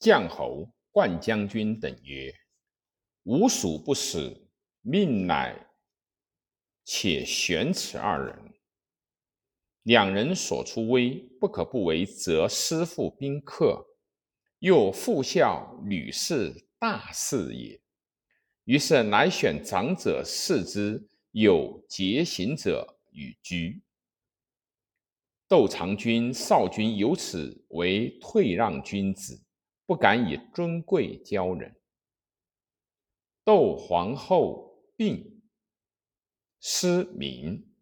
将侯冠将军等曰：“吾属不死，命乃且选此二人。两人所出威，不可不为则师父宾客，又复效吕氏大事也。”于是乃选长者视之，有节行者与居。窦长君、少君由此为退让君子，不敢以尊贵交人。窦皇后病，失明。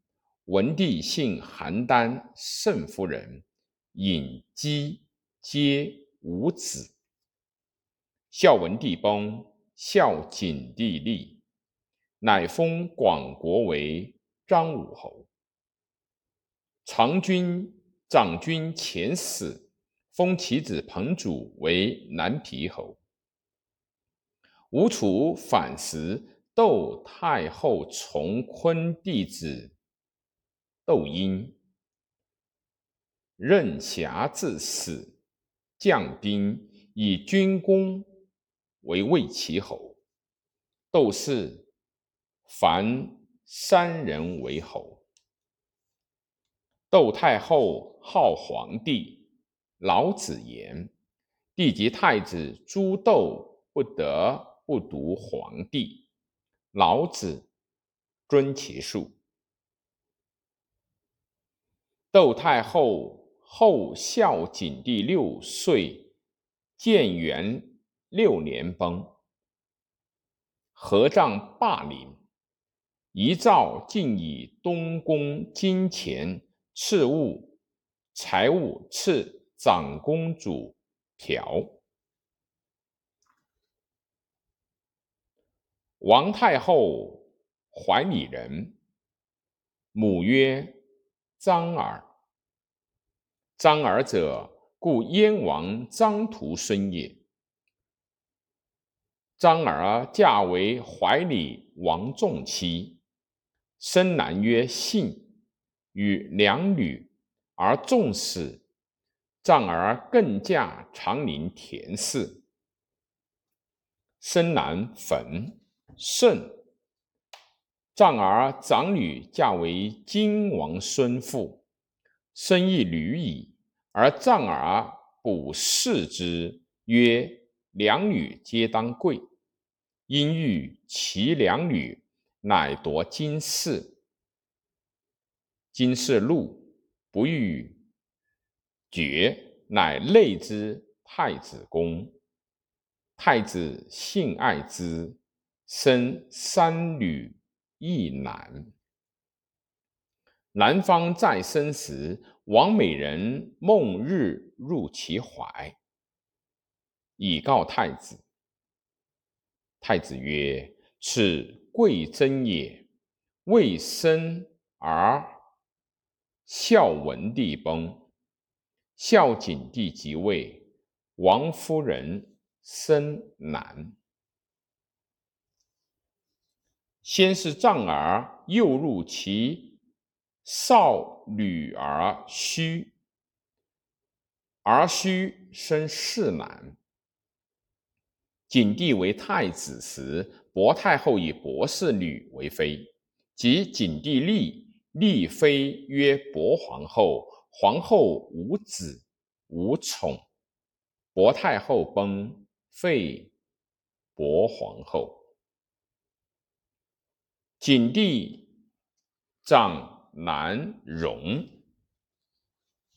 文帝幸邯郸圣夫人，尹姬皆无子。孝文帝崩，孝景帝立，乃封广国为张武侯。长君长君遣死，封其子彭祖为南皮侯。吴楚反时，窦太后从昆弟子窦婴，任侠至死，将兵以军功为魏齐侯。窦氏凡三人为侯。窦太后号皇帝，老子言：“帝及太子诸窦不得不读皇帝。”老子尊其术。窦太后后孝景帝六岁，建元六年崩。合葬霸陵，遗诏尽以东宫金钱。赐物财物赐长公主朴。王太后怀里人，母曰张耳。张耳者，故燕王张荼孙也。张耳嫁为怀里王仲妻，生男曰信。与两女而重死，丈儿更嫁长陵田氏，生男冯胜。丈儿长女嫁为荆王孙妇，生一女矣。而丈儿卜视之，曰：“两女皆当贵。”因欲其两女，乃夺金氏。今是禄不欲爵，乃内之太子宫。太子性爱之，生三女一男。男方在生时，王美人梦日入其怀，以告太子。太子曰：“此贵真也，未生而。”孝文帝崩，孝景帝即位，王夫人生男。先是丈儿又入其少女儿须，儿须生四男。景帝为太子时，薄太后以薄氏女为妃，即景帝立。立妃曰薄皇后，皇后无子无宠。薄太后崩，废薄皇后。景帝长男荣，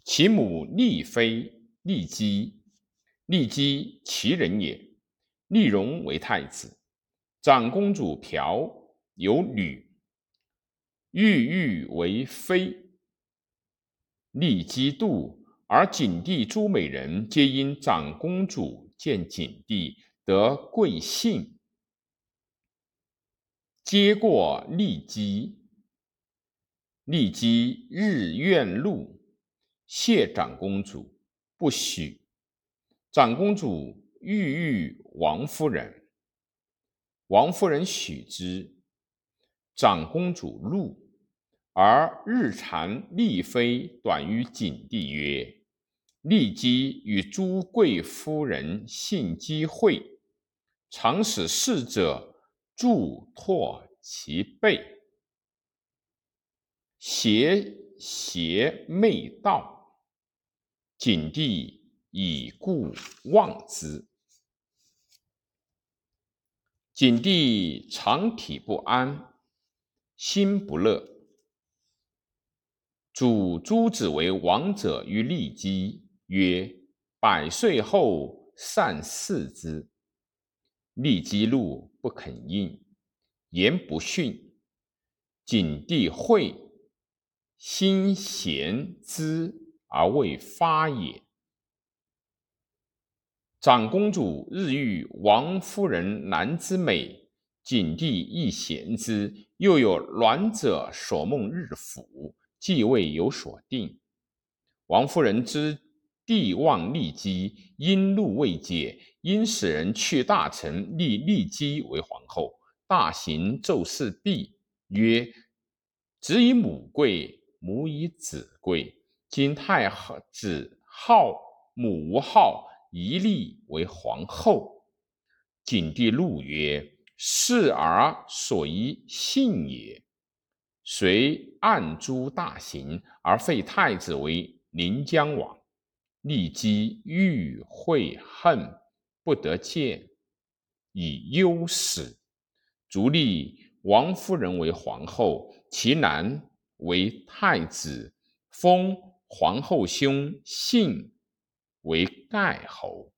其母立妃立姬，立姬其人也。立荣为太子，长公主朴有女。郁郁为妃，立姬妒，而景帝诸美人皆因长公主见景帝得贵姓，皆过立姬。立姬日怨怒，谢长公主，不许。长公主欲遇王夫人，王夫人许之。长公主怒，而日常立妃短于景帝曰：“骊姬与朱贵夫人信姬会，常使侍者助拓其背，邪邪媚道。景帝以故忘之。景帝常体不安，心不乐。主诸子为王者于骊姬，曰：“百岁后善事之。”骊姬怒不肯应，言不逊。景帝会，心贤之而未发也。长公主日遇王夫人兰之美，景帝亦贤之。又有卵者所梦日俯，继位有所定。王夫人知帝望骊姬，因怒未解，因使人去大臣立骊姬为皇后。大行奏事毕，曰：“子以母贵，母以子贵。今太子好，母无好。”一立为皇后，景帝怒曰：“是儿所宜信也。遂按诛大行，而废太子为临江王。立姬欲会恨，不得见，以忧死。卒立王夫人为皇后，其男为太子，封皇后兄信。为盖侯。